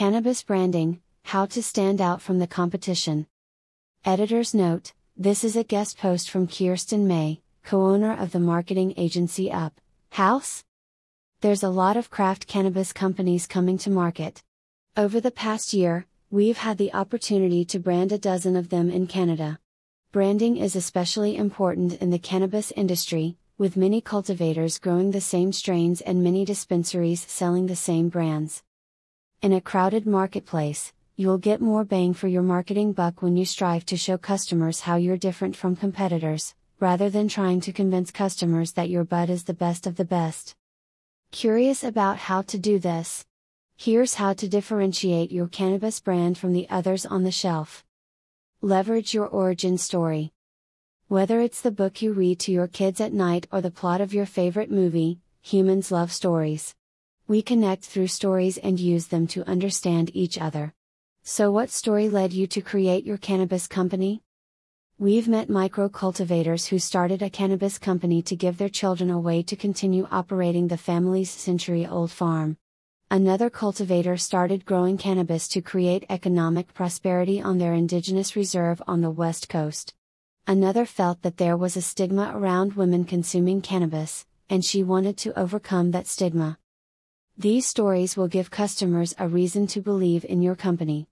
Cannabis Branding How to Stand Out from the Competition. Editor's Note This is a guest post from Kirsten May, co owner of the marketing agency Up House. There's a lot of craft cannabis companies coming to market. Over the past year, we've had the opportunity to brand a dozen of them in Canada. Branding is especially important in the cannabis industry, with many cultivators growing the same strains and many dispensaries selling the same brands. In a crowded marketplace, you'll get more bang for your marketing buck when you strive to show customers how you're different from competitors, rather than trying to convince customers that your bud is the best of the best. Curious about how to do this? Here's how to differentiate your cannabis brand from the others on the shelf. Leverage your origin story. Whether it's the book you read to your kids at night or the plot of your favorite movie, humans love stories. We connect through stories and use them to understand each other. So, what story led you to create your cannabis company? We've met micro cultivators who started a cannabis company to give their children a way to continue operating the family's century old farm. Another cultivator started growing cannabis to create economic prosperity on their indigenous reserve on the west coast. Another felt that there was a stigma around women consuming cannabis, and she wanted to overcome that stigma. These stories will give customers a reason to believe in your company.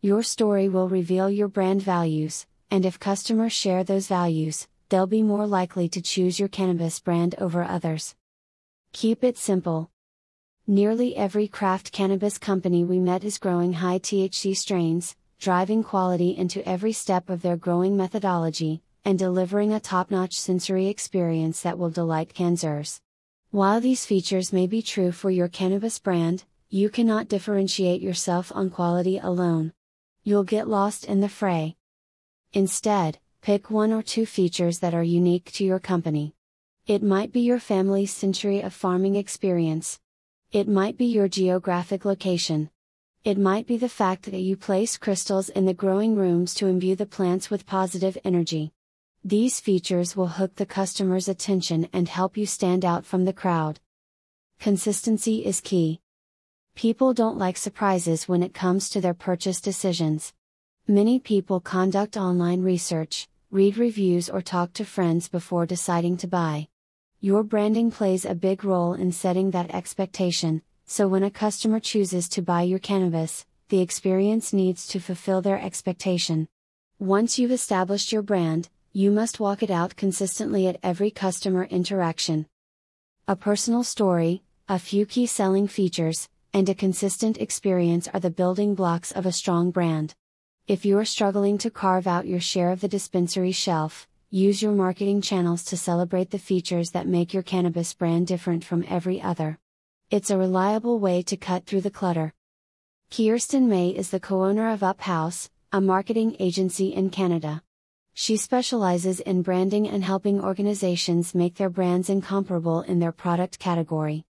Your story will reveal your brand values, and if customers share those values, they'll be more likely to choose your cannabis brand over others. Keep it simple. Nearly every craft cannabis company we met is growing high THC strains, driving quality into every step of their growing methodology, and delivering a top notch sensory experience that will delight Canzers. While these features may be true for your cannabis brand, you cannot differentiate yourself on quality alone. You'll get lost in the fray. Instead, pick one or two features that are unique to your company. It might be your family's century of farming experience. It might be your geographic location. It might be the fact that you place crystals in the growing rooms to imbue the plants with positive energy. These features will hook the customer's attention and help you stand out from the crowd. Consistency is key. People don't like surprises when it comes to their purchase decisions. Many people conduct online research, read reviews, or talk to friends before deciding to buy. Your branding plays a big role in setting that expectation, so when a customer chooses to buy your cannabis, the experience needs to fulfill their expectation. Once you've established your brand, you must walk it out consistently at every customer interaction. A personal story, a few key selling features, and a consistent experience are the building blocks of a strong brand. If you are struggling to carve out your share of the dispensary shelf, use your marketing channels to celebrate the features that make your cannabis brand different from every other. It's a reliable way to cut through the clutter. Kirsten May is the co owner of Up House, a marketing agency in Canada. She specializes in branding and helping organizations make their brands incomparable in their product category.